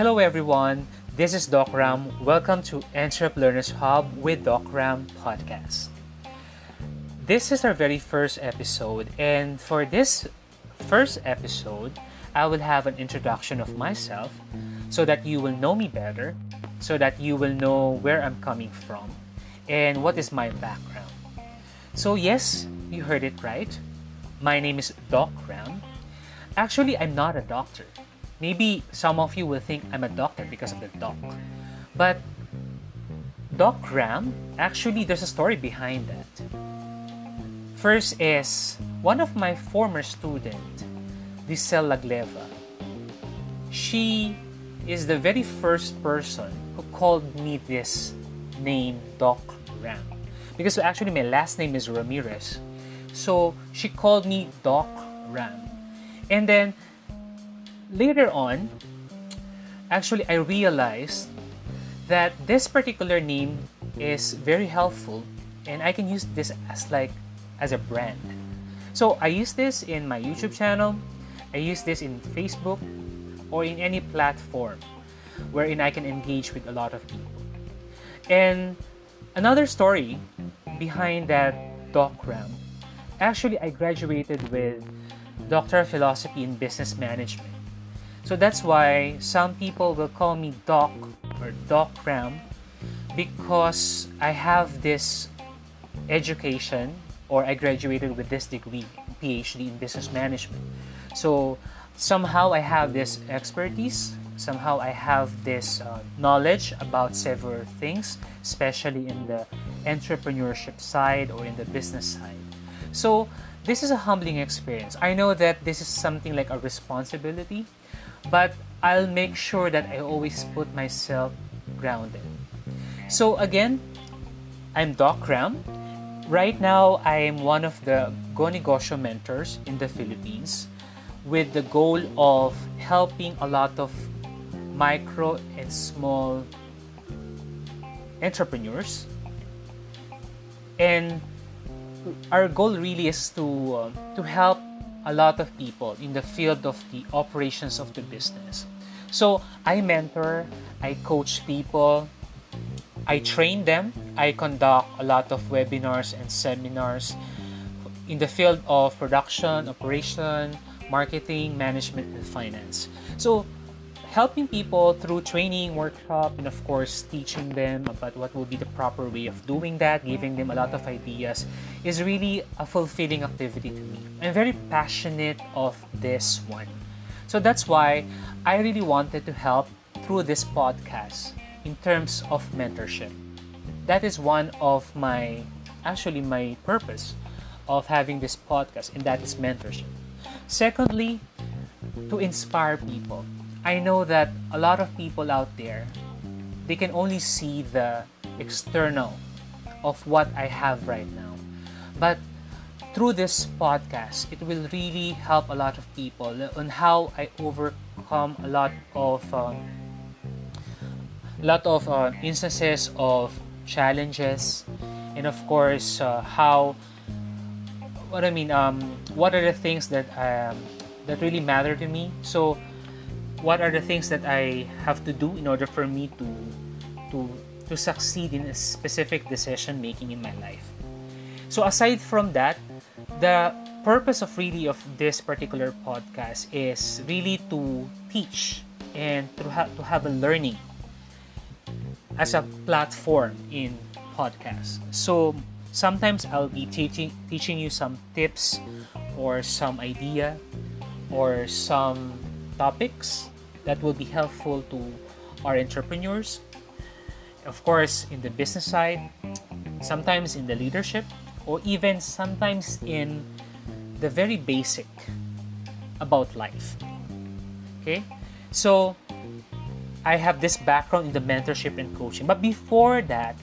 Hello everyone, this is Doc Ram. Welcome to Entrep Learners Hub with Doc Ram podcast. This is our very first episode, and for this first episode, I will have an introduction of myself so that you will know me better, so that you will know where I'm coming from, and what is my background. So, yes, you heard it right. My name is Doc Ram. Actually, I'm not a doctor. Maybe some of you will think I'm a doctor because of the doc. But Doc Ram, actually, there's a story behind that. First is one of my former student, Dicel Lagleva. She is the very first person who called me this name, Doc Ram. Because actually my last name is Ramirez. So she called me Doc Ram. And then later on, actually, I realized that this particular name is very helpful and I can use this as like as a brand. So I use this in my YouTube channel, I use this in Facebook or in any platform wherein I can engage with a lot of people. And another story behind that Doc Ram, actually I graduated with Doctor of Philosophy in Business Management. So that's why some people will call me Doc or Doc Ram because I have this education or I graduated with this degree, PhD in business management. So somehow I have this expertise, somehow I have this uh, knowledge about several things, especially in the entrepreneurship side or in the business side. So this is a humbling experience. I know that this is something like a responsibility, but I'll make sure that I always put myself grounded. So again, I'm Doc Ram. Right now, I am one of the Go Negosyo mentors in the Philippines with the goal of helping a lot of micro and small entrepreneurs and our goal really is to uh, to help a lot of people in the field of the operations of the business. So I mentor, I coach people, I train them, I conduct a lot of webinars and seminars in the field of production, operation, marketing, management, and finance. So helping people through training, workshop, and of course teaching them about what will be the proper way of doing that, giving them a lot of ideas is really a fulfilling activity to me. I'm very passionate of this one. So that's why I really wanted to help through this podcast in terms of mentorship. That is one of my actually my purpose of having this podcast and that is mentorship. Secondly, to inspire people I know that a lot of people out there they can only see the external of what I have right now. But through this podcast, it will really help a lot of people on how I overcome a lot of um, lot of uh, instances of challenges, and of course uh, how what I mean um, what are the things that um, that really matter to me. So what are the things that I have to do in order for me to to to succeed in a specific decision making in my life. So aside from that, the purpose of really of this particular podcast is really to teach and to have to have a learning as a platform in podcast. So sometimes I'll be teaching teaching you some tips or some idea or some topics that will be helpful to our entrepreneurs. Of course, in the business side, sometimes in the leadership, or even sometimes in the very basic about life. Okay? So, I have this background in the mentorship and coaching. But before that,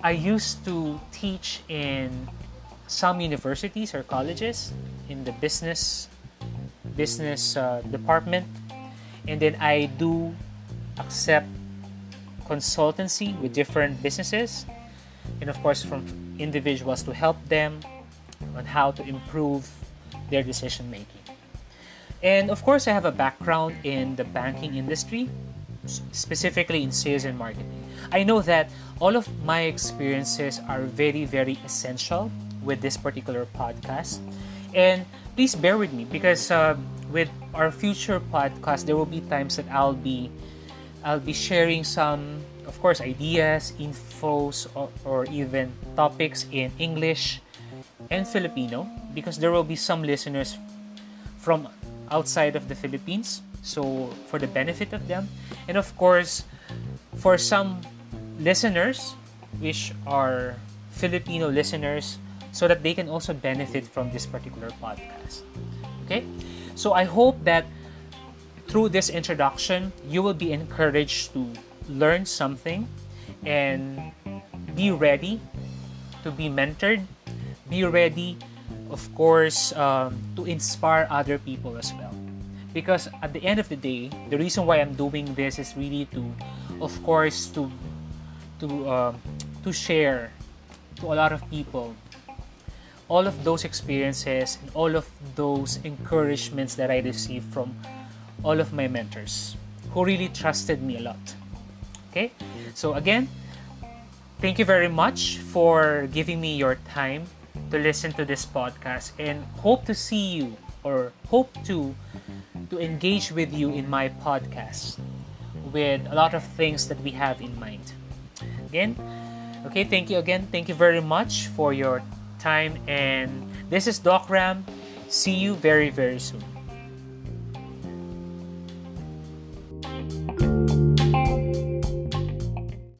I used to teach in some universities or colleges in the business business uh, department and then I do accept consultancy with different businesses and of course from individuals to help them on how to improve their decision making. And of course, I have a background in the banking industry. specifically in sales and marketing. I know that all of my experiences are very, very essential with this particular podcast. And please bear with me because uh, with our future podcast, there will be times that I'll be I'll be sharing some, of course, ideas, infos, or, or even topics in English and Filipino because there will be some listeners from outside of the Philippines. So, for the benefit of them, and of course, for some listeners, which are Filipino listeners, so that they can also benefit from this particular podcast. Okay? So, I hope that through this introduction, you will be encouraged to learn something and be ready to be mentored, be ready of course, um, to inspire other people as well. Because at the end of the day, the reason why I'm doing this is really to, of course, to to uh, to share to a lot of people all of those experiences and all of those encouragements that I received from all of my mentors who really trusted me a lot. Okay, so again, thank you very much for giving me your time to listen to this podcast and hope to see you or hope to to engage with you in my podcast with a lot of things that we have in mind. Again, okay, thank you again. Thank you very much for your time and this is Doc Ram. See you very very soon.